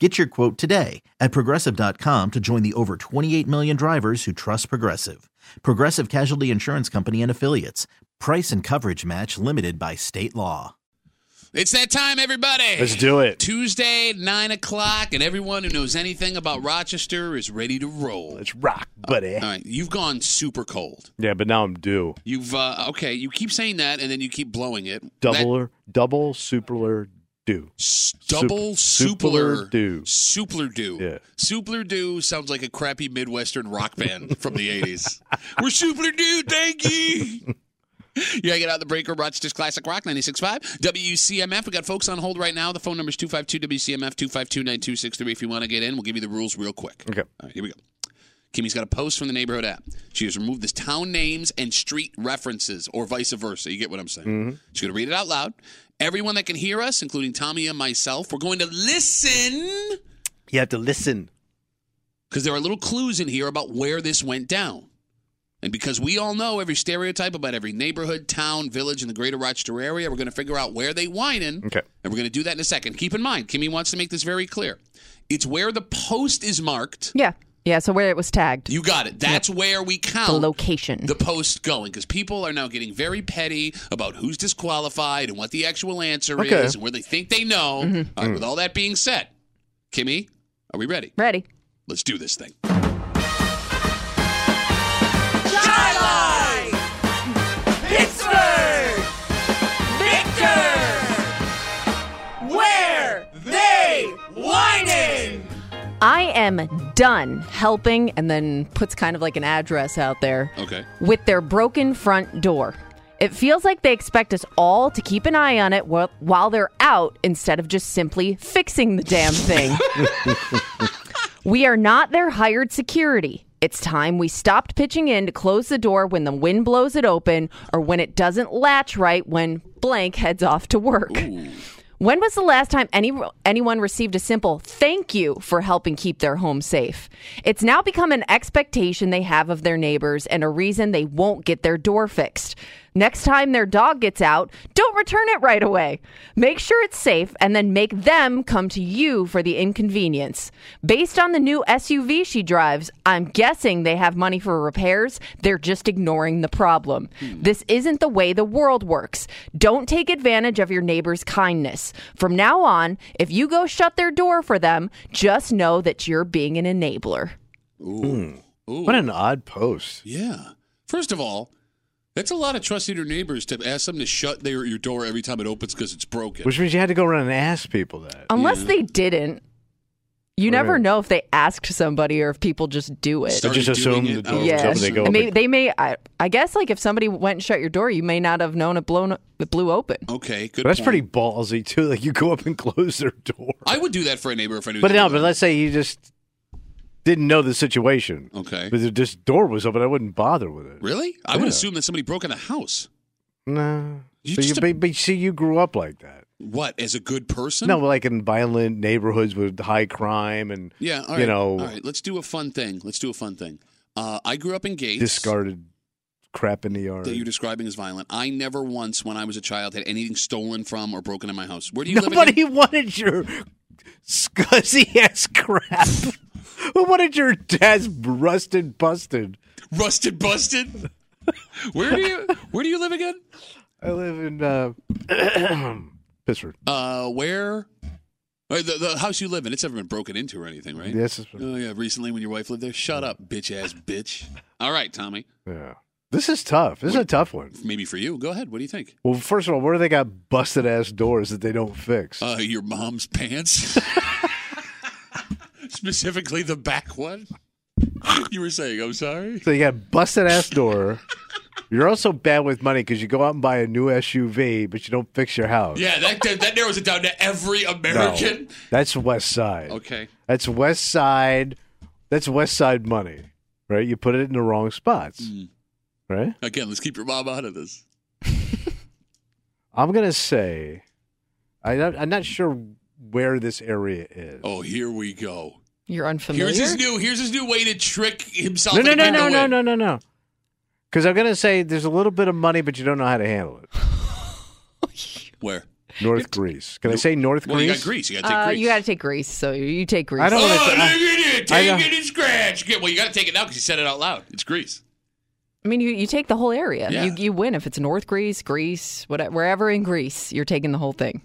Get your quote today at progressive.com to join the over 28 million drivers who trust Progressive. Progressive Casualty Insurance Company and Affiliates. Price and coverage match limited by state law. It's that time, everybody. Let's do it. Tuesday, 9 o'clock, and everyone who knows anything about Rochester is ready to roll. Let's rock, buddy. All right, you've gone super cold. Yeah, but now I'm due. You've, uh, okay, you keep saying that, and then you keep blowing it. Doubler, double, superler, do. Double Sup- supler do. Supler do. Yeah. Supler do sounds like a crappy Midwestern rock band from the 80s. We're Supler do, thank you. You get out the breaker, Rochester's Classic Rock 96.5. WCMF. We got folks on hold right now. The phone number is 252 WCMF 252 9263. If you want to get in, we'll give you the rules real quick. Okay. All right, here we go. Kimmy's got a post from the neighborhood app. She has removed this town names and street references, or vice versa. You get what I'm saying? Mm-hmm. She's going to read it out loud. Everyone that can hear us, including Tommy and myself, we're going to listen You have to listen. because there are little clues in here about where this went down. And because we all know every stereotype about every neighborhood, town, village in the greater Rochester area, we're going to figure out where they whining. Okay. And we're going to do that in a second. Keep in mind, Kimmy wants to make this very clear. It's where the post is marked. Yeah. Yeah. So where it was tagged, You got it. That's where we count the location. the post going because people are now getting very petty about who's disqualified and what the actual answer Okay. is and where they think they know. Mm-hmm. All right, with all that being said, Kimmy, are we ready? Ready? Let's do this thing. Shilai! Victor! Where they winning! I am done helping, and then puts kind of like an address out there Okay. with their broken front door. It feels like they expect us all to keep an eye on it wh- while they're out instead of just simply fixing the damn thing. we are not their hired security. It's time we stopped pitching in to close the door when the wind blows it open or when it doesn't latch right when blank heads off to work. When was the last time any anyone received a simple thank you for helping keep their home safe? It's now become an expectation they have of their neighbors and a reason they won't get their door fixed. Next time their dog gets out, don't return it right away. Make sure it's safe and then make them come to you for the inconvenience. Based on the new SUV she drives, I'm guessing they have money for repairs. They're just ignoring the problem. Hmm. This isn't the way the world works. Don't take advantage of your neighbor's kindness. From now on, if you go shut their door for them, just know that you're being an enabler. Ooh. Ooh. What an odd post. Yeah. First of all, that's a lot of trusting your neighbors to ask them to shut their your door every time it opens because it's broken. Which means you had to go around and ask people that. Unless Yeah. they didn't. You never know if they asked somebody or if people just do it. They just assume doing the it. door Oh, Yeah. they go may, they may, I, I guess, like if somebody went and shut your door, you may not have known it blown, it blew open. Okay, good. But that's point. pretty ballsy too. Like you go up and close their door. I would do that for a neighbor if I knew. But they no, but let's say you just didn't know the situation. Okay. But if this door was open, I wouldn't bother with it. Really? I would Yeah. assume that somebody broke in the house. No. You But you, just but, but see, you grew up like that. What? As a good person? No, like in violent neighborhoods with high crime and Yeah. All right. you know All right. Let's do a fun thing. Let's do a fun thing. Uh, I grew up in Gates. discarded crap in the yard. That you're describing as violent. I never once, when I was a child, had anything stolen from or broken in my house. Where do you live Nobody again? wanted your scuzzy ass crap. Who wanted your dad's rusted busted? Rusted, busted. where do you Where do you live again? I live in uh, Pittsburgh. Uh, where? Right, the, the house you live in, it's never been broken into or anything, right? Yes. it's- Oh yeah, recently when your wife lived there. Shut up, bitch ass bitch. All right, Tommy. Yeah. This is tough. This is a tough one. Maybe for you. Go ahead. What do you think? Well, first of all, where do they got busted ass doors that they don't fix? Uh, your mom's pants. Specifically the back one. You were saying, I'm sorry. so you got busted ass door. You're also bad with money because you go out and buy a new SUV, but you don't fix your house. Yeah, that that narrows it down to every No, American. that's West Side. Okay. That's West Side. That's West Side money, right? You put it in the wrong spots, Mm. right? Again, let's keep your mom out of this. I'm gonna say, I, I'm not sure where this area is. Oh, here we go. You're unfamiliar. Here's his new. Here's his new way to trick himself. no, no, no, no, no, no, no, no. Because I'm gonna say there's a little bit of money, but you don't know how to handle it. Where? North Greece. Can I say North Well, you Greece? got Greece. You got to take Uh, Greece. you got to take Greece. So you take Greece. I don't Oh, wanna look say- it! I Take know. it and scratch. Well, you got to take it now because you said it out loud. It's Greece. I mean, you, you take the whole area. Yeah. You, you win if it's North Greece, Greece, whatever, wherever in Greece, you're taking the whole thing.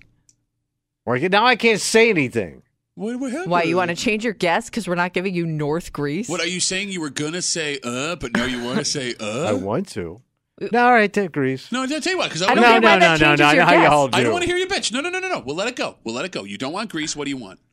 Or I can- now I can't say anything. What, what happened? Why you want to change your guess because we're not giving you North Greece? What are you saying? You were gonna say uh, but now you want to say uh? I want to. No, all right, take Greece. No, I'll tell you what. Because I, I don't wanna- care no, why no, that no, no, changes no. I your know how you guess. all do. I don't want to hear you bitch. No, no, no, no, no. We'll let it go. We'll let it go. You don't want Greece. What do you want? No,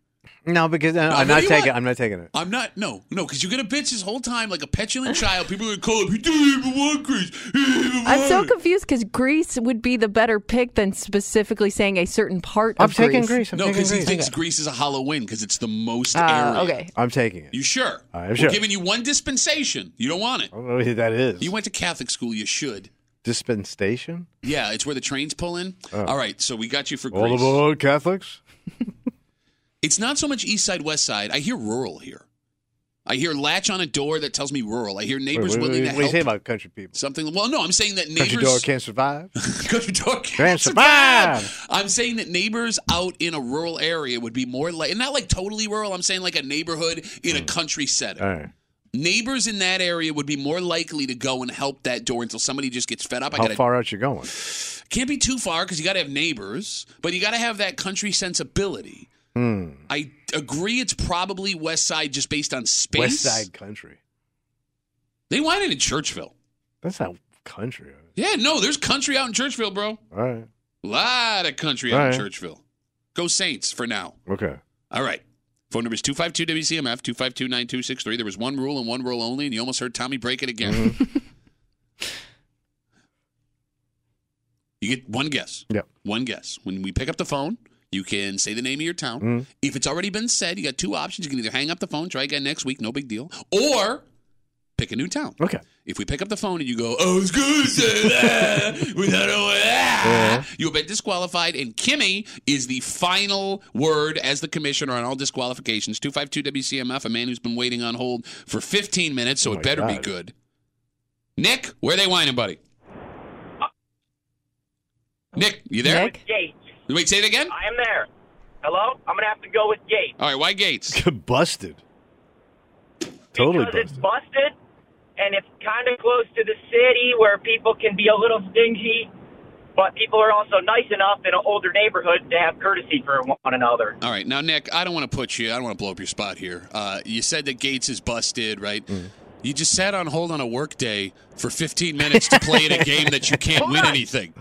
because uh, what I'm not taking. want? I'm not taking it. I'm not. No, no. Because you're gonna bitch this whole time like a petulant child. People are gonna call up. You don't even want Greece. You don't even I'm so confused because Greece would be the better pick than specifically saying a certain part of Greece. I'm of taking Greece. Greece. I'm taking Greece. No, taking because he Greece. thinks Greece is a Halloween because it's the most Uh, area. okay. I'm taking it. You sure? I'm We're sure. giving you one dispensation. You don't want it. I don't know who that is. You went to Catholic school. You should. dispensation. Yeah, it's where the trains pull in. All right, so we got you for Oh. All Greece. aboard Catholics. It's not so much east side, west side. I hear rural here. I hear latch on a door that tells me rural. I hear neighbors Wait, wait, willing wait, to what do you say about country people? Something. Well, no, I'm saying that neighbors. Country door can't survive. Country door Can't can't survive. survive. I'm saying that neighbors out in a rural area would be more like, and not like totally rural. I'm saying like a neighborhood in a mm. country setting. All right. Neighbors in that area would be more likely to go and help that door until somebody just gets fed up. I How gotta far out you going? can't be too far because you got to have neighbors, but you got to have that country sensibility. Hmm. I agree. It's probably West Side just based on space. West Side Country. They it in Churchville. That's not country. Yeah, no, there's country out in Churchville, bro. All right. A lot of country out All in right. Churchville. Go Saints for now. Okay. All right. Phone number is 252 WCMF 252 9263. There was one rule and one rule only, and you almost heard Tommy break it again. Mm-hmm. you get one guess. Yep. One guess. When we pick up the phone, you can say the name of your town. Mm-hmm. If it's already been said, you got two options. You can either hang up the phone, try again next week, no big deal, or pick a new town. Okay. If we pick up the phone and you go, I was going to say that without a ah, you've been disqualified. And Kimmy is the final word as the commissioner on all disqualifications. 252 WCMF, a man who's been waiting on hold for 15 minutes, so Oh it my better be good. Nick, where they whining, buddy? Nick, you there? Nick? Gates. Wait, say it again? I am there. Hello? I'm gonna have to go with Gates. All right, why Gates? busted. Totally because it's busted. busted and it's kind of close to the city where people can be a little stingy, but people are also nice enough in an older neighborhood to have courtesy for one another. All right, now Nick, I don't want to put you. I don't want to blow up your spot here. Uh, you said that Gates is busted, right? Mm. You just sat on hold on a work day for 15 minutes to play in a game that you can't win anything.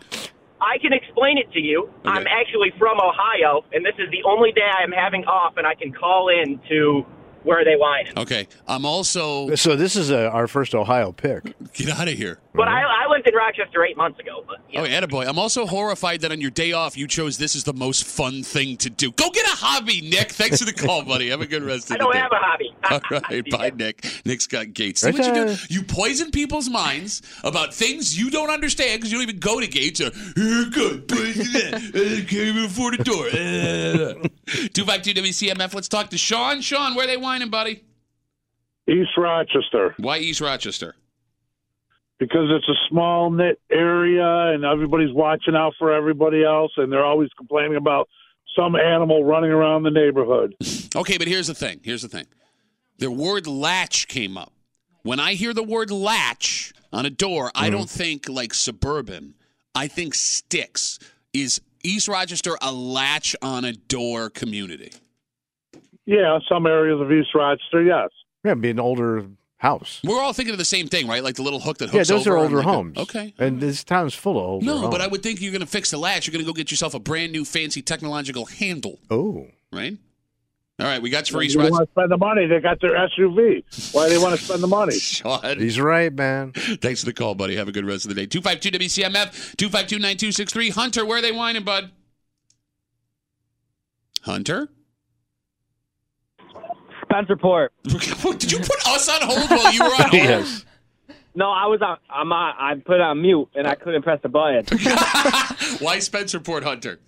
I can explain it to you. I'm actually from Ohio, and this is the only day I'm having off, and I can call in to where they whining. Okay, I'm also So this is a, our first Ohio pick. get out of here. But mm-hmm. I, I lived in Rochester eight months ago. But you Oh, know. attaboy. I'm also horrified that on your day off you chose this as the most fun thing to do. Go get a hobby, Nick. Thanks for the call, buddy. Have a good rest of the day. I don't have a hobby. All right, bye, Nick. Nick's got Gates. See what you do? You poison people's minds about things you don't understand because you don't even go to Gates. Or here good, poison that. I uh, can't even afford a door. Uh, two five two WCMF. Let's talk to Sean. Sean, where they whining, buddy? East Rochester Why East Rochester? Because it's a small knit area and everybody's watching out for everybody else and they're always complaining about some animal running around the neighborhood. Okay, but here's the thing. Here's the thing. The word latch came up. When I hear the word latch on a door, I don't mm. think like suburban. I think sticks is East Rochester a latch on a door community? Yeah, some areas of East Rochester, yes. Yeah, it'd be an older house. We're all thinking of the same thing, right? Like the little hook that hooks. Yeah, hooks those over are older like a- homes. okay. And this town's full of older No, homes. but I would think you're going to fix the latch. You're going to go get yourself a brand new fancy technological handle, Oh. right? All right, we got you for They want to spend the money. They got their SUV. Why do they want to spend the money? Sean, He's right, man. thanks for the call, buddy. Have a good rest of the day. 252 WCMF, 252 9263. Hunter, where are they whining, bud? Hunter? Spencerport. Did you put us on hold while you were on hold? yes. No, I was on. I'm on. I put it on mute and I couldn't press the button. Why Spencerport, Hunter?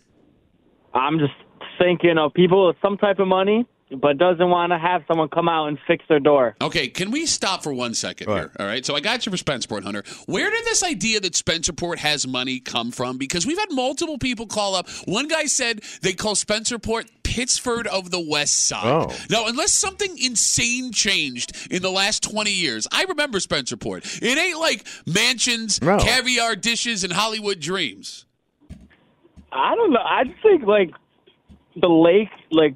I'm just thinking of people with some type of money, but doesn't want to have someone come out and fix their door. Okay, can we stop for one second All here? All right. So I got you for Spencerport, Hunter. Where did this idea that Spencerport has money come from? Because we've had multiple people call up. One guy said they call Spencerport Pittsford of the West Side. Oh. Now, unless something insane changed in the last 20 years, I remember Spencerport. It ain't like mansions, No. caviar dishes, and Hollywood dreams. I don't know. I think like the lake, like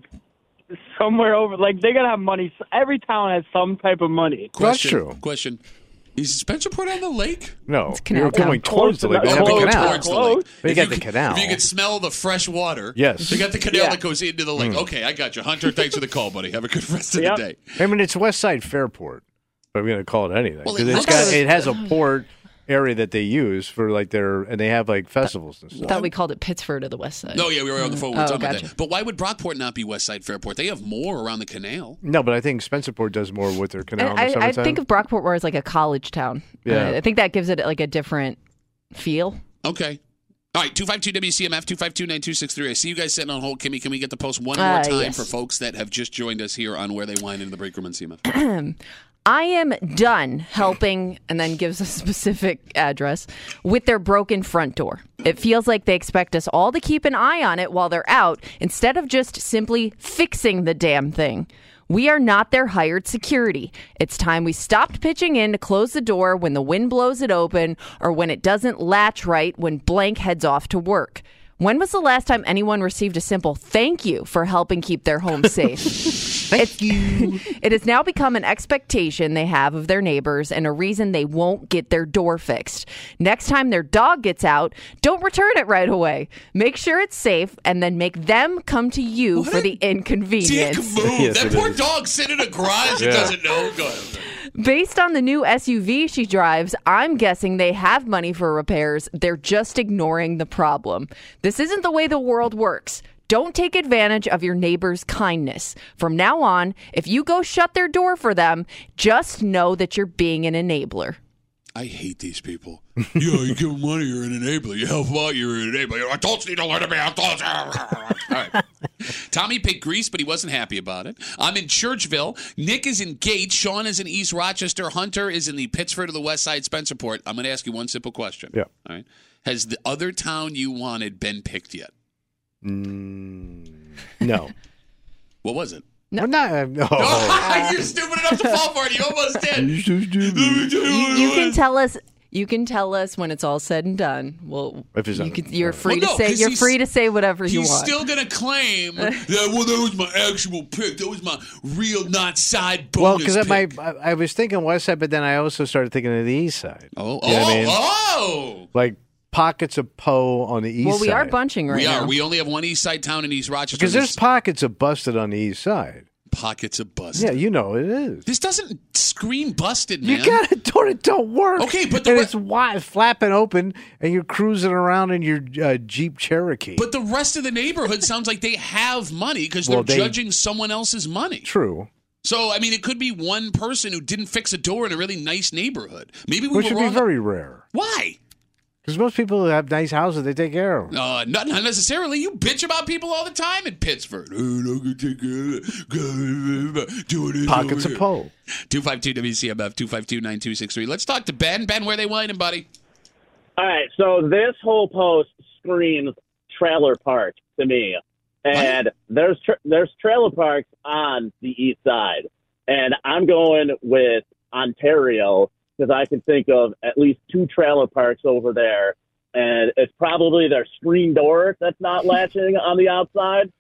somewhere over, like they gotta have money. Every town has some type of money. That's Question, true. Question. Is Spencerport on the lake? No. Canal You're going towards the lake. They Close have the to Go that- canal. towards the lake. They If got you the could- canal. If you could smell the fresh water. Yes. They got the canal Yeah. that goes into the lake. Hmm. Okay, I got you. Hunter, thanks for the call, buddy. Have a good rest of Yep. the day. I mean, it's West Side Fairport, but we're going to call it anything Well, because it it's looks- got it has a port area that they use for like their and they have like festivals and stuff. Thought we called it Pittsford of the West Side. No, yeah, we were on the phone. We were Oh, talking about gotcha. that. But why would Brockport not be West Side Fairport? They have more around the canal. No, but I think Spencerport does more with their canal in the I, I, I think of Brockport more as like a college town. Yeah. Uh, I think that gives it like a different feel. Okay. All right, 252 WCMF, 252 9263. I see you guys sitting on hold. Kimmy, can we get the post one more Uh, time yes. for folks that have just joined us here on Where They Wine in the Break Room and CMF? I am done helping, and then gives a specific address with their broken front door. It feels like they expect us all to keep an eye on it while they're out instead of just simply fixing the damn thing. We are not their hired security. It's time we stopped pitching in to close the door when the wind blows it open or when it doesn't latch right when blank heads off to work. When was the last time anyone received a simple thank you for helping keep their home safe? Thank you. it has now become an expectation they have of their neighbors and a reason they won't get their door fixed. Next time their dog gets out, don't return it right away. Make sure it's safe and then make them come to you What for a the Dick inconvenience. move. Yes, that it poor is. dog sitting in a garage. It Yeah. doesn't know. Go ahead. Based on the new SUV she drives, I'm guessing they have money for repairs. They're just ignoring the problem. This isn't the way the world works. Don't take advantage of your neighbor's kindness. From now on, if you go shut their door for them, just know that you're being an enabler. I hate these people. yeah, you give them money, you're an enabler. You help them out, you're an enabler. Adults need to learn to be adults. All right. Tommy picked Greece, but he wasn't happy about it. I'm in Churchville. Nick is in Gates. Sean is in East Rochester. Hunter is in the Pittsford of the West Side Spencerport. I'm going to ask you one simple question. Yeah. All right. Has the other town you wanted been picked yet? Mm, no. What was it? No. not, uh, no. You're stupid enough to fall for it. You almost did. You, you can tell us. You can tell us when it's all said and done. Well, If it's you done. can, you're Well, free no, to say 'cause you're free to say whatever you want. He's still gonna claim that. Well, that was my actual pick. That was my real, not side Well, because my. I, I was thinking West Side, but then I also started thinking of the East Side. oh, You oh, I mean? oh. Like pockets of Poe on the East well, we Side. are bunching right we now. are. We only have one East Side town in East Rochester. because there's pockets of busted on the East Side. pockets of busted. Yeah, you know it is. This doesn't scream busted, man. You got a door that don't work. Okay, but the and re- it's wide, flapping open, and you're cruising around in your uh, Jeep Cherokee. But the rest of the neighborhood sounds like they have money because they're they- judging someone else's money. True, So, I mean, it could be one person who didn't fix a door in a really nice neighborhood. Maybe we which were would be very rare. Why? Because most people who have nice houses, they take care of them. Uh, not, not necessarily. You bitch about people all the time in Pittsburgh. No, I can take care of it. Doing it Pockets of Poe. 252 WCMF 252 9263. Let's talk to Ben. Ben, where they whining, buddy? All right, so this whole post screams trailer park to me, and there's tra- there's trailer parks on the east side, and I'm going with Ontario because I can think of at least two trailer parks over there and it's probably their screen door that's not latching on the outside.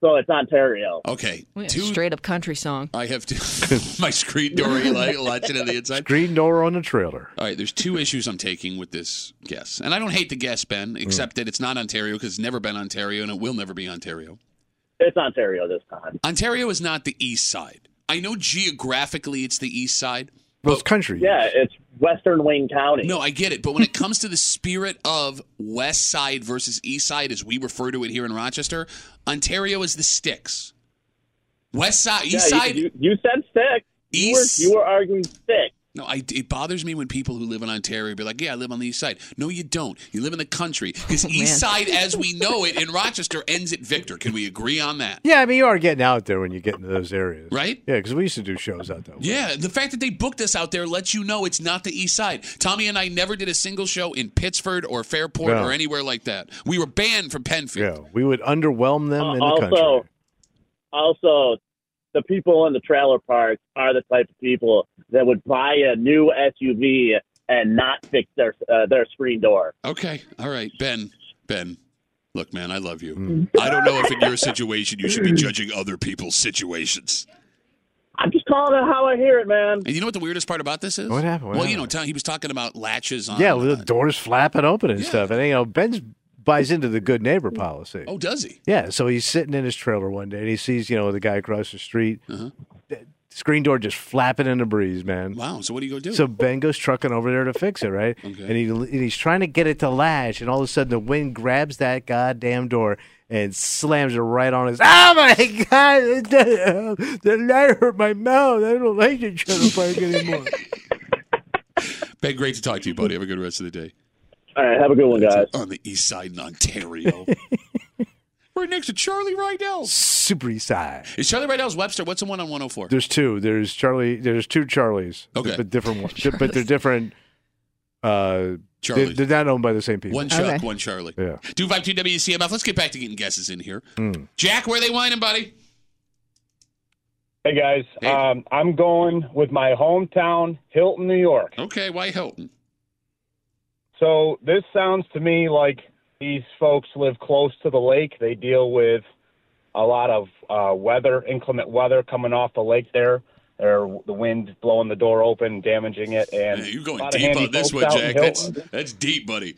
So it's Ontario. Okay. Two. Straight up country song. I have to. my screen door you like latching on the inside. Green door on the trailer. All right, there's two issues I'm taking with this guess. And I don't hate the guess, Ben, mm. except that it's not Ontario because it's never been Ontario and it will never be Ontario. It's Ontario this time. Ontario is not the east side. I know geographically it's the east side. It's country. Yeah, it's Western Wayne County. No, I get it. But when it comes to the spirit of west side versus east side, as we refer to it here in Rochester, Ontario is the sticks. West side, yeah, east side. You, you, you said stick. You were, East- you were arguing stick. No, I, it bothers me when people who live in Ontario be like, "Yeah, I live on the east side." No, you don't. You live in the country because oh, east side, as we know it in Rochester, ends at Victor. Can we agree on that? Yeah, I mean, you are getting out there when you get into those areas. Right? Yeah, because we used to do shows out there. Yeah, the fact that they booked us out there lets you know it's not the east side. Tommy and I never did a single show in Pittsford or Fairport No. or anywhere like that. We were banned from Penfield. Yeah, we would underwhelm them uh, in the also, country. also, the people in the trailer parks are the type of people that would buy a new SUV and not fix their uh, their screen door. Okay, all right, Ben. Ben, look, man, I love you. I don't know if in your situation you should be judging other people's situations. I'm just calling it how I hear it, man. And you know what the weirdest part about this is? What happened? What well, you know, happened? Tom, he was talking about latches on. yeah, the doors flapping open and Yeah. stuff. And you know, Ben buys into the good neighbor policy. oh, does he? Yeah, so he's sitting in his trailer one day and he sees, you know, the guy across the street. Uh-huh. Screen door just flapping in the breeze, man. Wow. So what do you go do? So Ben goes trucking over there to fix it, right? Okay. And, he, and he's trying to get it to latch, and all of a sudden the wind grabs that goddamn door and slams it right on his. Oh my god! The, light hurt my mouth. I don't like the trailer park anymore. ben, great to talk to you, buddy. Have a good rest of the day. All right, have a good one, guys. On the east side in Ontario. Right next to Charlie Riedel. Super East Side. Is Charlie Riedel's Webster? What's the one on 104? There's two. There's Charlie. There's two Charlies. Okay. but different ones. But they're different. Uh, Charlie. they're, they're not owned by the same people. One Chuck, Okay. one Charlie. Yeah. 252 WCMF. Let's get back to getting guesses in here. Mm. Jack, where they whining, buddy? Hey guys, Hey. Um, I'm going with my hometown, Hilton, New York. Okay, why Hilton? So this sounds to me like these folks live close to the lake. They deal with a lot of uh, weather, inclement weather coming off the lake there. Or the wind blowing the door open, damaging it, and Man, you're a going lot of deep handy on this folks one, Jack. That's, that's deep, buddy.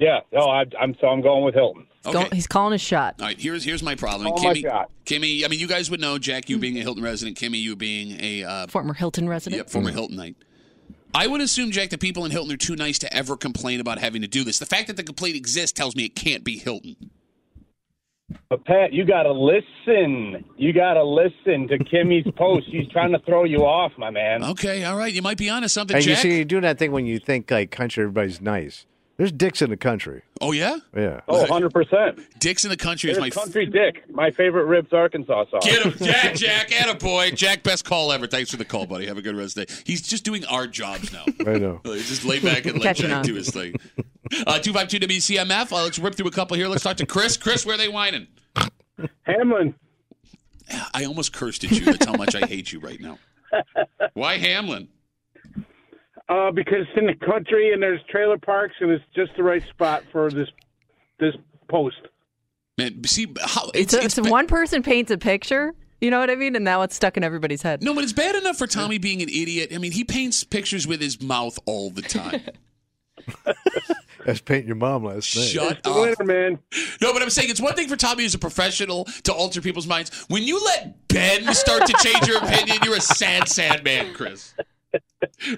Yeah, no, I, I'm so I'm going with Hilton. He's, Okay. go- he's calling his shot. All right, here's here's my problem. Oh, my Kimmy, Kimmy, I mean, you guys would know, Jack, you being a Hilton resident, Kimmy, you being a uh, Former Hilton resident. yep, former Hiltonite. I would assume, Jack, that people in Hilton are too nice to ever complain about having to do this. The fact that the complaint exists tells me it can't be Hilton. But Pat, you got to listen. You got to listen to Kimmy's post. She's trying to throw you off, my man. Okay, all right, you might be onto something, And you Jack. see, you're doing that thing when you think like country, everybody's nice. There's dicks in the country. oh yeah, Yeah. Oh, 100%. Dicks in the country is There's my. country dick. My favorite ribs Arkansas sauce. Get him, Jack, Jack, attaboy. Jack, best call ever. Thanks for the call, buddy. Have a good rest of the day. He's just doing our jobs now. I know. Just lay back and let Catching Jack on. do his thing. Uh, 252 WCMF. Uh, let's rip through a couple here. Let's talk to Chris. Chris, where are they whining? Hamlin. I almost cursed at you. That's how much I hate you right now. Why Hamlin? Uh, because it's in the country and there's trailer parks and it's just the right spot for this this post. Man, see, how, It's, it's, it's, it's ba- one person paints a picture. You know what I mean? And now it's stuck in everybody's head. No, but it's bad enough for Tommy being an idiot. I mean, he paints pictures with his mouth all the time. That's was painting your mom last night. Shut The up. winner, man. No, but I'm saying it's one thing for Tommy as a professional to alter people's minds. When you let Ben start to change your opinion, you're a sad, sad man, Chris.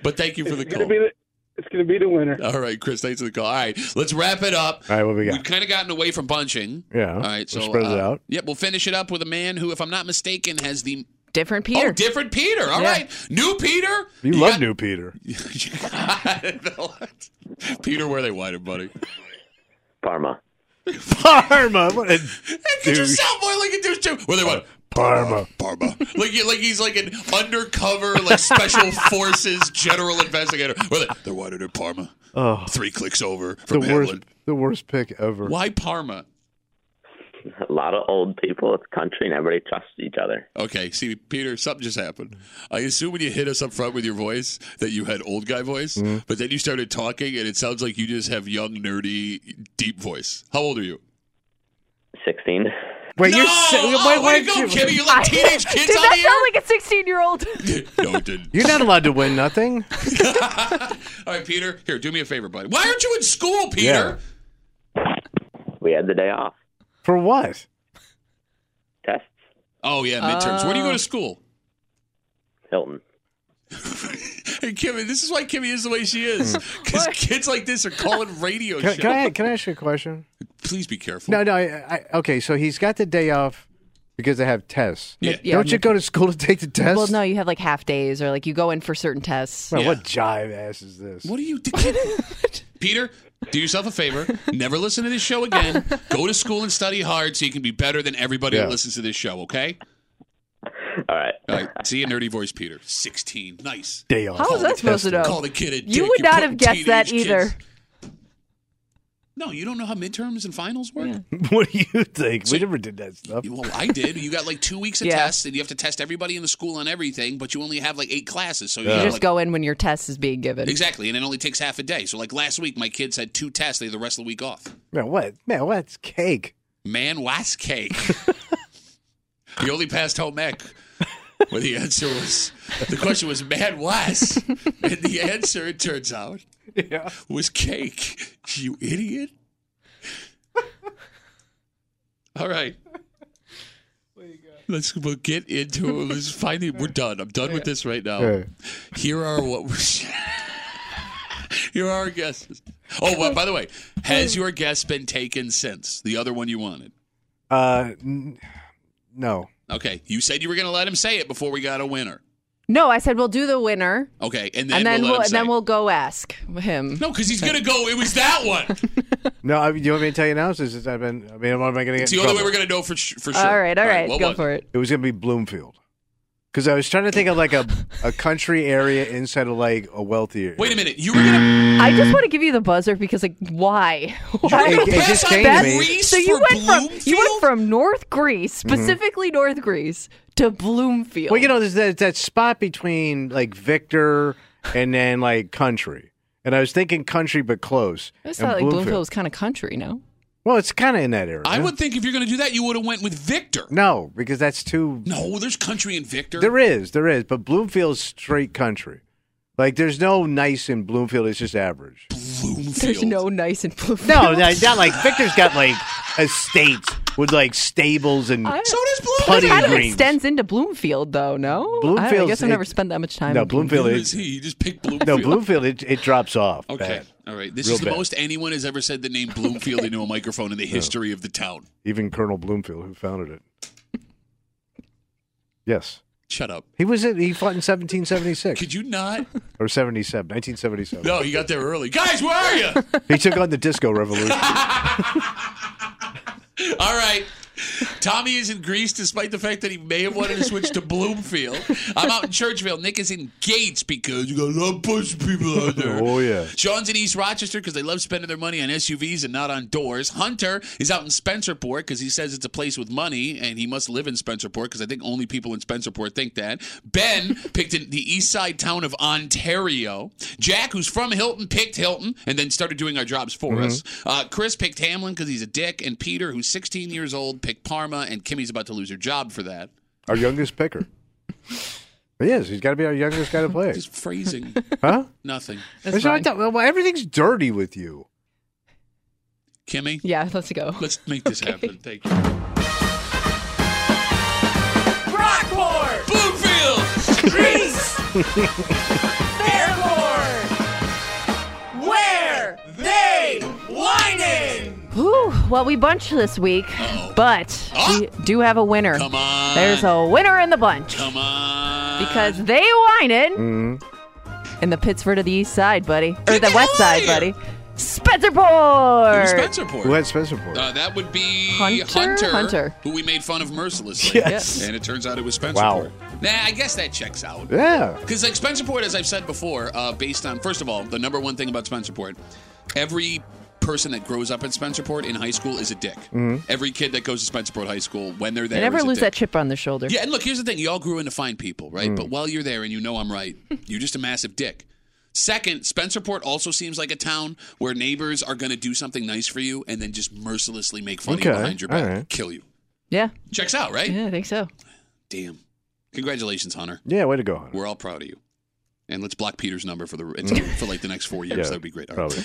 But thank you for the It's gonna call. be the it's gonna be the winner. All right, Chris, thanks for the call. All right, let's wrap it up. All right, what we got? We've kind of gotten away from bunching. Yeah. All right, so We'll spread it uh, out. Yep, we'll finish it up with a man who, if I'm not mistaken, has the Different Peter. oh different Peter. All Yeah. right, new Peter. You, love got- New Peter. Peter, where they whited, buddy? Parma. Parma. What a Hey, could you douche. sound more like a douche too? Where they white? Parma. Parma. like like he's like an undercover like special forces general investigator. Where they, they're whited in Parma. Oh, Three clicks over the from worst, the worst pick ever. Why Parma? a lot of old people. It's country, and everybody trusts each other. Okay, see, Peter, something just happened. I assume when you hit us up front with your voice that you had old guy voice, Mm-hmm. but then you started talking, and it sounds like you just have young, nerdy, deep voice. How old are you? Sixteen. Wait, no! you're si- oh, wait, wait, to go, you- Kimmy! You let teenage kids Did that sound like a 16 year old? no, it didn't. You're not allowed to win nothing. All right, Peter. Here, do me a favor, buddy. Why aren't you in school, Peter? We had the day off. For what? Tests. Oh yeah, midterms. Where do you go to uh, school? Hilton. Hey, Kimmy, this is why Kimmy is the way she is. Because kids like this are calling radio Can, shows. can I can I ask you a question? Please be careful. No, no. I, I, okay, so he's got the day off because they have tests. Yeah. Yeah, Don't you go to school to take the test? Well, no, you have like half days or like you go in for certain tests. Man, Yeah. What jive ass is this? What are you doing? Peter, do yourself a favor. Never listen to this show again. Go to school and study hard so you can be better than everybody Yeah. that listens to this show, okay? All right. All right. See you, nerdy voice, Peter. 16. Nice. Day off. How was I supposed to know? Call the kid a dick. You would You're not have guessed that either. kids- No, you don't know how midterms and finals work? what do you think? So- we never did that stuff. Well, I did. You got like two weeks of Yeah. tests, and you have to test everybody in the school on everything, but you only have like eight classes. So you Yeah. have, You just like, go in when your test is being given. Exactly, and it only takes half a day. So, like last week, my kids had two tests. They had the rest of the week off. Man, what? Man, what's cake? Man, what's cake. he only passed home ec. Where the answer was, the question was, man, was. And the answer, it turns out, Yeah. was cake. You idiot. All right. Let's we'll get into it. Let's finally we're done. I'm done with this right now. Yeah. Here are what we're Here are our guesses. Oh, well, by the way, has your guess been taken since the other one you wanted? Uh, n- no. Okay, you said you were going to let him say it before we got a winner. No, I said we'll do the winner, Okay, and then, and then we'll, we'll, and then we'll go ask him. No, because he's going to go. It was that one. No, I, you want me to tell you now? Since I've been, I mean, what am I going to get? It's in the only way we're going to know for sh- for sure. All right, all right, what go was- for it. It was going to be Bloomfield. Because I was trying to think of like a, a country area inside of like a wealthier. Wait a minute. You were going to I just want to give you the buzzer because like why? Why? It- it just came to me. Greece So you for went from you went from North Greece, mm-hmm. specifically North Greece, to Bloomfield. Well, you know, there's that, that spot between like Victor and then like country. And I was thinking country, but close. I And thought like Bloomfield was kind of country, no? Well, it's kind of in that area. I would think if you're going to do that, you would have went with Victor. No, because that's too. No, there's country in Victor. There is, there is, but Bloomfield's straight country. Like, there's no nice in Bloomfield. It's just average. Bloomfield. There's no nice in Bloomfield. No, not, not like Victor's got like estates with like stables and So does It putting kind of greens. extends into Bloomfield, though. No, I, I Bloomfield's- guess I've never it- spent that much time. No, in Bloomfield. Who It, is he? You just picked Bloomfield. no, Bloomfield. It, it drops off. Okay. bad. All right. This Real is the bad. most anyone has ever said the name Bloomfield into a microphone in the history of the town. Even Colonel Bloomfield, who founded it. Yes, Shut up. he was. in- He fought in 1776 Could you not? or 77, 1977. No, you got there early. Guys, where are you? He took on the disco revolution. All right. Tommy is in Greece despite the fact that he may have wanted to switch to Bloomfield. I'm out in Churchville. Nick is in Gates because you got a lot of bunch of people out there. oh yeah. Sean's in East Rochester because they love spending their money on SUVs and not on doors. Hunter is out in Spencerport because he says it's a place with money and he must live in Spencerport because I think only people in Spencerport think that. Ben picked in the east side town of Ontario. Jack, who's from Hilton, picked Hilton and then started doing our jobs for us. Uh, Chris picked Hamlin because he's a dick. And Peter, who's 16 years old, picked Parma. And Kimmy's about to lose her job for that. Our youngest picker. He is. He's got to be our youngest guy to play. Just phrasing. Huh? Nothing. That's It's not fine. that- well, everything's dirty with you. Kimmy, Yeah, let's go. let's make this happen. Thank you. Rockport! Bloomfield! Greece! Well, we bunched this week, but Ah! we do have a winner. Come on. There's a winner in the bunch Come on. because they whining Mm-hmm. in the Pittsford of the East Side, buddy, or the the West Side, buddy. Spencerport. It was Spencerport. Who had Spencerport? Uh, that would be Hunter? Hunter, Hunter. who we made fun of mercilessly. Yes. And it turns out it was Spencerport. Wow. Nah, I guess that checks out. yeah. Because like Spencerport, as I've said before, uh, based on first of all, the number one thing about Spencerport, every person that grows up in Spencerport in high school is a dick. Mhm. Every kid that goes to Spencerport High School, when they're there, They never lose dick. that chip on their shoulder. Yeah, and look, here's the thing: you all grew into fine people, right? Mm. But while you're there, and you know I'm right, you're just a massive dick. Second, Spencerport also seems like a town where neighbors are going to do something nice for you and then just mercilessly make fun of you behind your back, right. kill you. Yeah. Checks out, right? Yeah, I think so. Damn. Congratulations, Hunter. Yeah, way to go, Hunter. We're all proud of you. And let's block Peter's number for the for like the next four years. Yeah, that would be great. All right. probably.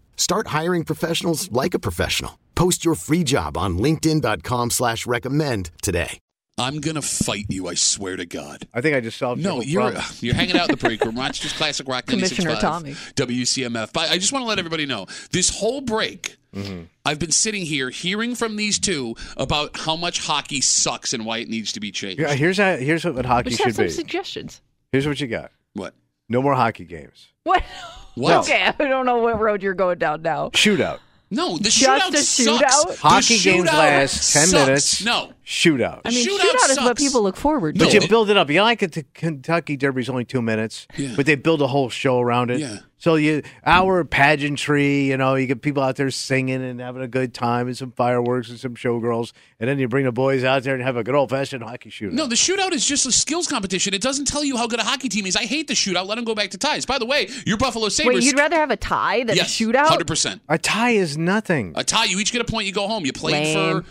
Start hiring professionals like a professional. Post your free job on linkedin.com slash recommend today. I'm gonna fight you. I swear to God. I think I just solved No, your you're problem. you're hanging out in the break room. Rochester's Classic Rock 96.5. Commissioner Tommy. WCMF. But I just want to let everybody know this whole break. Mm-hmm. I've been sitting here hearing from these two about how much hockey sucks and why it needs to be changed. Yeah, here's how, here's what hockey We should have some be. suggestions. Here's what you got. What? No more hockey games. What? What? Okay, I don't know what road you're going down now. Shootout. No, the Just shootout a sucks. shootout? The Hockey games shootout last 10 sucks. minutes. No. Shootout. I mean, Shootout shootout, is what sucks. people look forward to. But you build it up. You know, like the Kentucky Derby's only two minutes, Yeah. but they build a whole show around it. Yeah. So you hour pageantry, you know, you get people out there singing and having a good time and some fireworks and some showgirls, and then you bring the boys out there and have a good old fashioned hockey shootout. No, the shootout is just a skills competition. It doesn't tell you how good a hockey team is. I hate the shootout. Let them go back to ties. By the way, your Buffalo Sabres. Wait, you'd rather have a tie than yes, a shootout? Hundred percent. A tie is nothing. A tie. You each get a point. You go home. You played Lame. for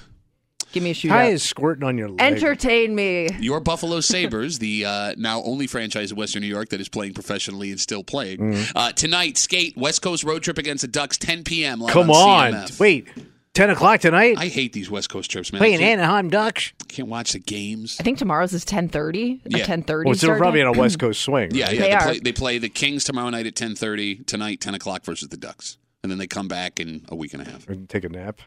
Give me a shootout. Tie is squirting on your leg. Entertain me. your Buffalo Sabres, the uh, now only franchise in Western New York that is playing professionally and still playing. Mm-hmm. Uh, tonight, skate West Coast road trip against the Ducks, 10 p.m. Come on. on. Wait, 10 o'clock tonight? I hate these West Coast trips, man. Playing Anaheim Ducks. can't watch the games. I think tomorrow's is 10:30. Yeah. A 10:30. Well, so they're start probably time. on a West Coast swing. Yeah, right? yeah. They They, are. play, they play the Kings tomorrow night at 10:30. Tonight, 10 o'clock versus the Ducks, and then they come back in a week and a half. Or Take a nap.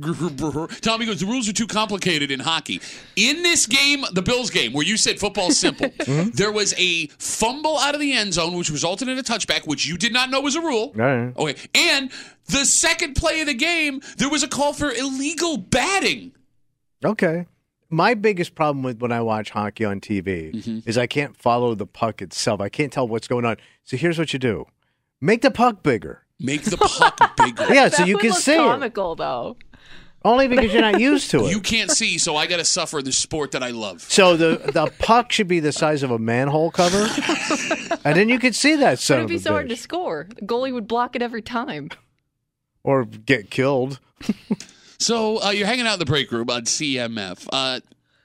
Tommy goes, the rules are too complicated in hockey. In this game, the Bills game, where you said football's simple, there was a fumble out of the end zone, which resulted in a touchback, which you did not know was a rule. All right. Okay. And the second play of the game, there was a call for illegal batting. Okay. My biggest problem with when I watch hockey on TV Mm-hmm. is I can't follow the puck itself. I can't tell what's going on. So here's what you do: make the puck bigger. Make the puck bigger. Yeah, so you can look see it. comical though. Only because you're not used to it. You can't see, so I got to suffer the sport that I love. so the the puck should be the size of a manhole cover, and then you could see that son It'd be a so hard to score. The goalie would block it every time. or get killed. So uh, you're hanging out in the break room on CMF. Uh,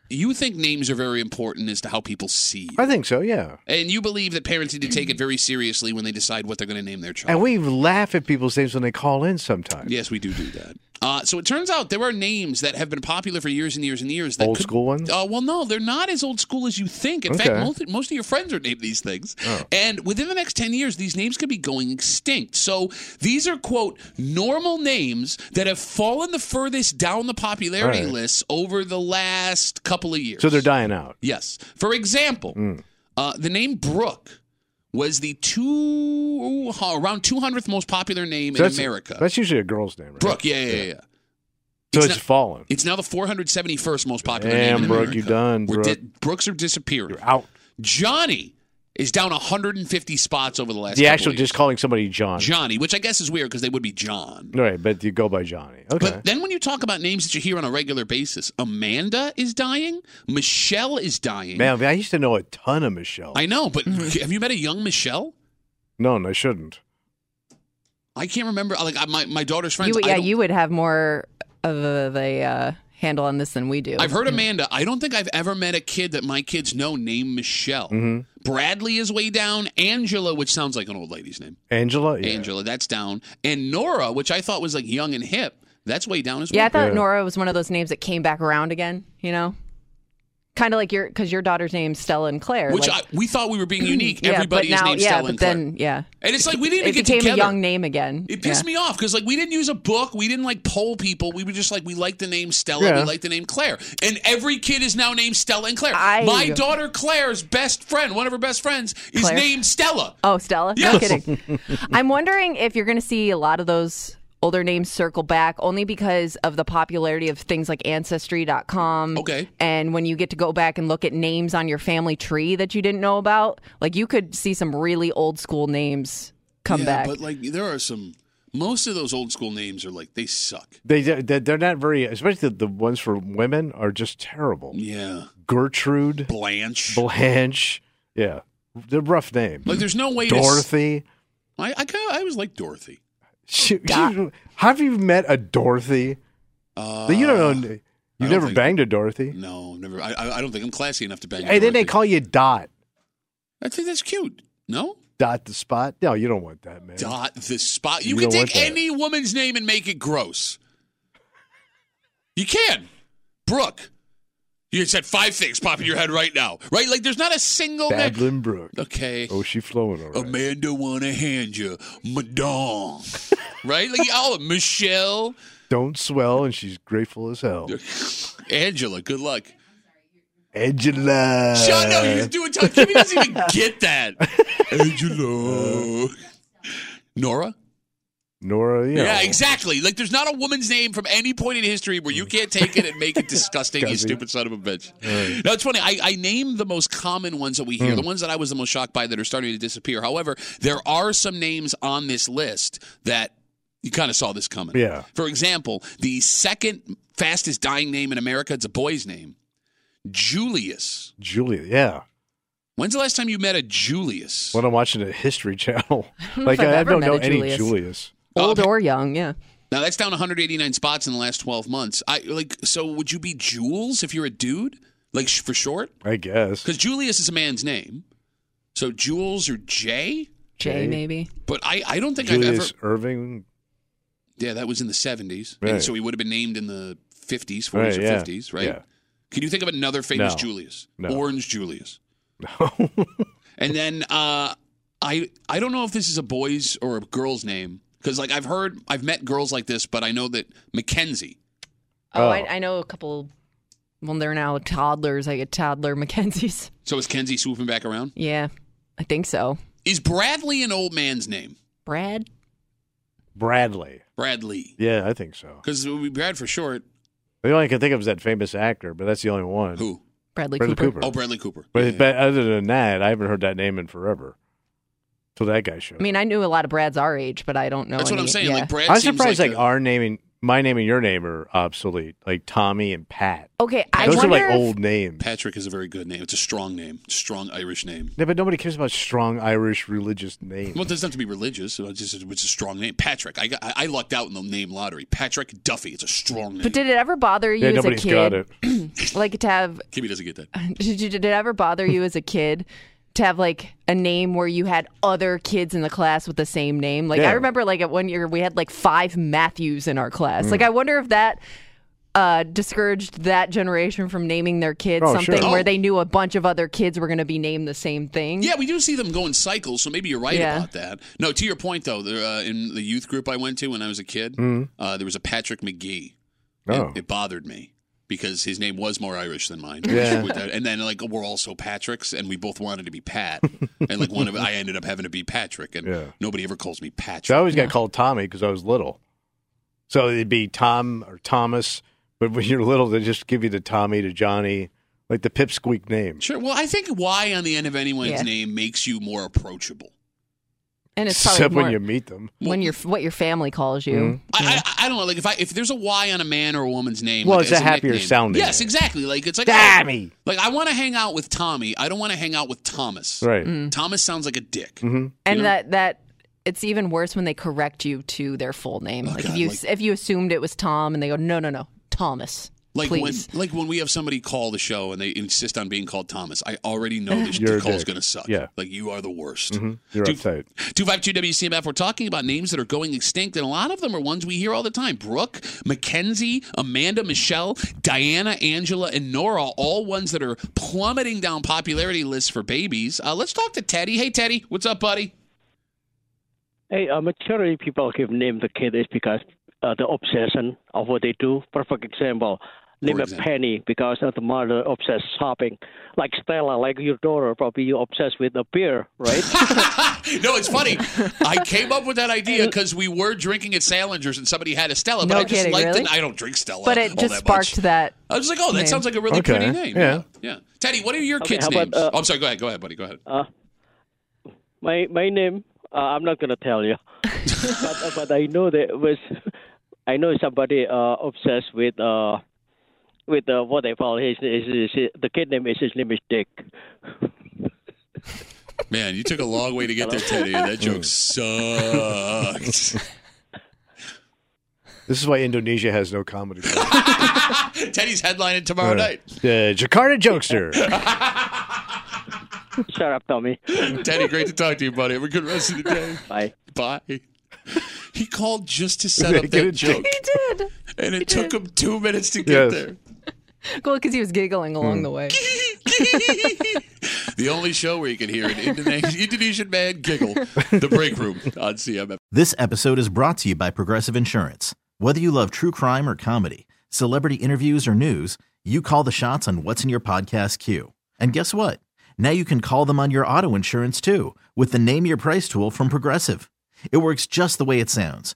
you think names are very important as to how people see you. I think so. Yeah. And you believe that parents need to take it very seriously when they decide what they're going to name their child. And we laugh at people's names when they call in sometimes. Yes, we do do that. Uh, so it turns out there are names that have been popular for years and years and years. That Old could- school ones? Uh, well, no, they're not as old school as you think. In fact, most, most of your friends are named these things. Oh. And within the next 10 years, these names could be going extinct. So these are, quote, normal names that have fallen the furthest down the popularity right. lists over the last couple of years. So they're dying out. Yes. For example, Mm. uh, the name Brooke was the two around 200th most popular name So in that's, America. That's usually a girl's name, right? Brooke, yeah, yeah, yeah. yeah. So It's it's, not- fallen. It's now the 471st most popular Damn, name in Brooke, America. you done, Brooke. di- Brooks are disappearing. You're out. Johnny is down 150 spots over the last. The couple actual just calling somebody John. Johnny, which I guess is weird because they would be John. Right, but you go by Johnny. Okay. But then when you talk about names that you hear on a regular basis, Amanda is dying, Michelle is dying. Man, I used to know a ton of Michelle. I know, but have you met a young Michelle? no, I shouldn't. I can't remember. Like my my daughter's friends. You, would- I yeah, you would have more of a, a uh, handle on this than we do. I've heard Amanda. I don't think I've ever met a kid that my kids know named Michelle. Mm-hmm. Bradley is way down. Angela, which sounds like an old lady's name. Angela? Yeah. Angela, that's down. And Nora, which I thought was like young and hip, that's way down as well. Yeah, I thought Nora was one of those names that came back around again. You know, kind of like your because your daughter's name's Stella and Claire. Which like, I, we thought we were being unique. yeah, Everybody but is now, named yeah, Stella but and Claire. then yeah, And it's like we didn't it even get became together. a young name again. It pissed Yeah. me off because like we didn't use a book, we didn't like poll people. We were just like we like the name Stella, Yeah. we like the name Claire, and every kid is now named Stella and Claire. I- My daughter Claire's best friend, one of her best friends, is Claire? named Stella. Oh, Stella? Yes. No kidding. I'm wondering if you're going to see a lot of those older names circle back only because of the popularity of things like ancestry.com. Okay. And when you get to go back and look at names on your family tree that you didn't know about, like you could see some really old school names come yeah, back. but like there are some. Most of those old school names are like they suck. They they- they're not very, especially the, the ones for women are just terrible. Yeah, Gertrude, Blanche. Blanche. Yeah, they're rough name. Like there's no way. To, Dorothy. I I, kinda, I was like Dorothy. She- she- have you met a Dorothy? Uh, you don't know. You don't never think- banged a Dorothy. No, never. I I I don't think I'm classy enough to bang. Hey, then they call you Dot. I think that's cute. No. Dot the spot. No, you don't want that, man. Dot the spot. You, You can take any woman's name and make it gross. You can. Brooke. You said five things pop in your head right now. Right? Like there's not a single name. Badland Brook. Okay. Oh, she flowing all right. Amanda wanna hand you Madong. right? Like oh Michelle. Don't swell, and she's grateful as hell. Angela, good luck. Angela. Sean, no, you're doing time. Kimmy doesn't even get that. Angela. Nora? Nora. You know. Yeah, exactly. Like, there's not a woman's name from any point in history where you can't take it and make it disgusting, you stupid son of a bitch. No, it's funny. I, I named the most common ones that we hear, the hmm. ones that I was the most shocked by that are starting to disappear. However, there are some names on this list that you kind of saw this coming. Yeah. For example, the second fastest dying name in America, it's a boy's name Julius. Julius. Yeah. When's the last time you met a Julius? When I'm watching a History Channel, like I've I, ever don't know a any Julius. Julius. Old or young, yeah. Now that's down 189 spots in the last 12 months. I like. So would you be Jules if you're a dude, like sh- for short? I guess. Because Julius is a man's name. So Jules or Jay? Jay, maybe. But I, I don't think Julius I've ever. Erving. Yeah, that was in the 70s, Right. and so he would have been named in the 50s, 40s, Right, or yeah. 50s, right? Yeah. Can you think of another famous No. Julius? No. Orange Julius. No. and then uh, I I don't know if this is a boy's or a girl's name because like I've heard I've met girls like this, but I know that Mackenzie. Oh, Oh. I, I know a couple. Well, they're now toddlers. I get toddler Mackenzies. So is Kenzie swooping back around? Yeah, I think so. Is Bradley an old man's name? Brad. Bradley. Bradley. Yeah, I think so. Because it would be Brad for short. The only I can think of is that famous actor, but that's the only one. Who? Bradley, Bradley Cooper. Cooper. Oh, Bradley Cooper. But, Yeah, but other than that, I haven't heard that name in forever. Till that guy showed. I mean, I knew a lot of Brads our age, but I don't know. That's what I'm saying. Yeah. Like Brad. I'm seems surprised like, a- our naming, my name and your name are obsolete. Like Tommy and Pat. okay, I Those are wonder. like if- old names. Patrick is a very good name. It's a strong name. Strong Irish name. Yeah, but nobody cares about strong Irish religious names. Well, it doesn't have to be religious. It's just it's a strong name. Patrick. I got, I I lucked out in the name lottery. Patrick Duffy. It's a strong name. But did it ever bother you yeah, as a kid? got it. like to have Kimmy doesn't get that. did, did it ever bother you as a kid to have like a name where you had other kids in the class with the same name like i remember like at one year we had like five matthews in our class Mm. like i wonder if that uh, discouraged that generation from naming their kids Oh, something sure. where Oh. they knew a bunch of other kids were going to be named the same thing. Yeah, we do see them go in cycles, so maybe you're right Yeah. about that. No, to your point though, there, uh, in the youth group I went to when I was a kid, Mhm. uh, there was a Patrick McGee. Oh. It, it bothered me because his name was more Irish than mine. Yeah. And then like we're also Patricks, and we both wanted to be Pat, and like one of I ended up having to be Patrick, and Yeah. nobody ever calls me Patrick. So I always got called Tommy because I was little. So it'd be Tom or Thomas, but when you're little, they just give you the Tommy to Johnny, like the pipsqueak name. Sure. Well, I think Y on the end of anyone's Yeah. name makes you more approachable. And it's probably Except more when you meet them. when you're what your family calls you. Mhm. I, I I don't know. Like if I if there's a Y on a man or a woman's name, Well, like, it's a as happier nickname- sounding Yes, name. exactly. Like it's like Tommy. oh, like I want to hang out with Tommy. I don't want to hang out with Thomas. Right. Mm. Thomas sounds like a dick. Mm-hmm. And know? that that it's even worse when they correct you to their full name. like God, if you like- if you assumed it was Tom and they go no no no Thomas. Like please. when like when we have somebody call the show and they insist on being called Thomas, I already know this You're a call's dick. going to suck. Yeah. Like you are the worst. Mhm. You're Two- uptight. 252 WCMF, we're talking about names that are going extinct, and a lot of them are ones we hear all the time. Brooke, Mackenzie, Amanda, Michelle, Diana, Angela, and Nora, all ones that are plummeting down popularity lists for babies. Uh, let's talk to Teddy. Hey, Teddy, what's up, buddy? Hey, uh, majority people give name the kid is because uh, the obsession of what they do. Perfect example. Name a. Penny because of the mother obsessed shopping. Like Stella, like your daughter, probably you obsessed with a beer, right? No, it's funny. I came up with that idea because we were drinking at Salinger's and somebody had a Stella, but No I just kidding, liked really? it. I don't drink Stella. But it all just that sparked much. that. I was like, oh, that name. sounds like a really Okay, pretty name. yeah. yeah. Teddy, what are your Okay, kids' about, names? uh, oh, I'm sorry. Go ahead. Go ahead, buddy. Go ahead. uh, my my name, uh, I'm not gonna tell you, but, uh, but I know that was, I know somebody uh, obsessed with uh, with uh, what they call his, his, his, the kid name is his name is Dick. Man, you took a long way to get there, Teddy. That joke sucked. This is why Indonesia has no comedy. Teddy's headlining tomorrow Uh, night. The Jakarta Jokester. Shut up, Tommy. Teddy, great to talk to you, buddy. Have a good rest of the day. Bye. Bye. He called just to set up Get that joke, He did. and it took him two minutes to get Yes. there. Well, because he was giggling along Hmm. the way. The only show where you can hear an Indonesian, Indonesian man giggle. The break room on CMF. This episode is brought to you by Progressive Insurance. Whether you love true crime or comedy, celebrity interviews or news, you call the shots on what's in your podcast queue. And guess what? Now you can call them on your auto insurance too with the Name Your Price tool from Progressive. It works just the way it sounds.